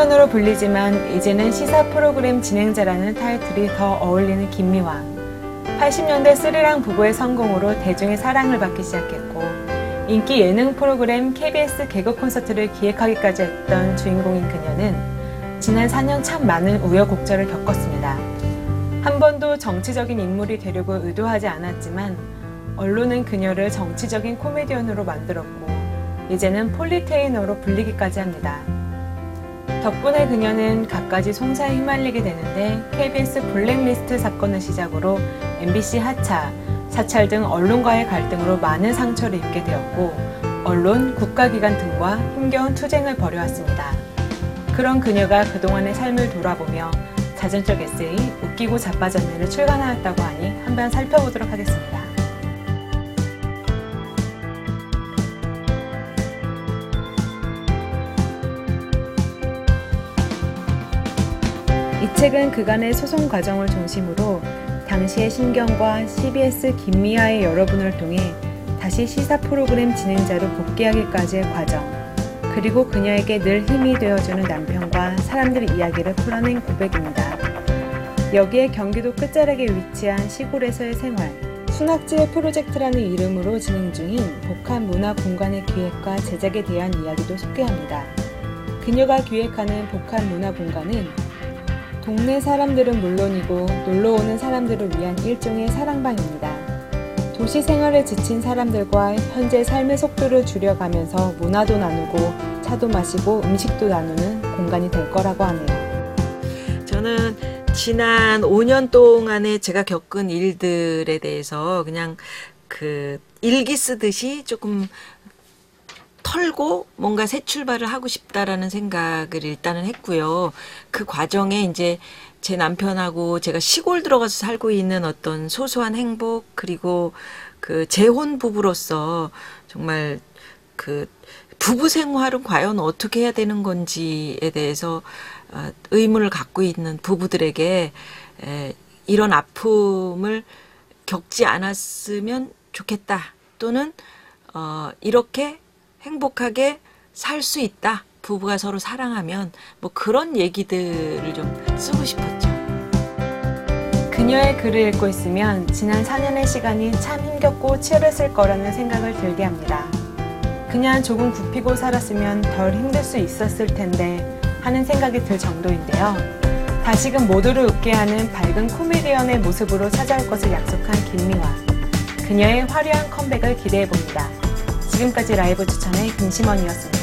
코미디언으로 불리지만 이제는 시사 프로그램 진행자라는 타이틀이 더 어울리는 김미화. 80년대 스리랑 부부의 성공으로 대중의 사랑을 받기 시작했고 인기 예능 프로그램 KBS 개그 콘서트를 기획하기까지 했던 주인공인 그녀는 지난 4년 참 많은 우여곡절을 겪었습니다. 한 번도 정치적인 인물이 되려고 의도하지 않았지만 언론은 그녀를 정치적인 코미디언으로 만들었고 이제는 폴리테이너로 불리기까지 합니다. 덕분에 그녀는 갖가지 송사에 휘말리게 되는데 KBS 블랙리스트 사건을 시작으로 MBC 하차, 사찰 등 언론과의 갈등으로 많은 상처를 입게 되었고 언론, 국가기관 등과 힘겨운 투쟁을 벌여왔습니다. 그런 그녀가 그동안의 삶을 돌아보며 자전적 에세이 웃기고 자빠졌네를 출간하였다고 하니 한번 살펴보도록 하겠습니다. 이 책은 그간의 소송 과정을 중심으로 당시의 신경과 CBS 김미아의 여러분을 통해 다시 시사 프로그램 진행자로 복귀하기까지의 과정, 그리고 그녀에게 늘 힘이 되어주는 남편과 사람들의 이야기를 풀어낸 고백입니다. 여기에 경기도 끝자락에 위치한 시골에서의 생활, 순학지의 프로젝트라는 이름으로 진행 중인 복합 문화 공간의 기획과 제작에 대한 이야기도 소개합니다. 그녀가 기획하는 복합 문화 공간은 동네 사람들은 물론이고 놀러 오는 사람들을 위한 일종의 사랑방입니다. 도시 생활에 지친 사람들과 현재 삶의 속도를 줄여가면서 문화도 나누고 차도 마시고 음식도 나누는 공간이 될 거라고 하네요. 저는 지난 5년 동안에 제가 겪은 일들에 대해서 그냥 그 일기 쓰듯이 조금 털고 뭔가 새 출발을 하고 싶다라는 생각을 일단은 했고요. 그 과정에 이제 제 남편하고 제가 시골 들어가서 살고 있는 어떤 소소한 행복 그리고 그 재혼 부부로서 정말 그 부부 생활은 과연 어떻게 해야 되는 건지에 대해서 어, 의문을 갖고 있는 부부들에게 에, 이런 아픔을 겪지 않았으면 좋겠다 또는 어, 이렇게 행복하게 살 수 있다. 부부가 서로 사랑하면 뭐 그런 얘기들을 좀 쓰고 싶었죠. 그녀의 글을 읽고 있으면 지난 4년의 시간이 참 힘겹고 치열했을 거라는 생각을 들게 합니다. 그냥 조금 굽히고 살았으면 덜 힘들 수 있었을 텐데 하는 생각이 들 정도인데요. 다시금 모두를 웃게 하는 밝은 코미디언의 모습으로 찾아올 것을 약속한 김미화. 그녀의 화려한 컴백을 기대해 봅니다. 지금까지 라이브 추천의 김심원이었습니다.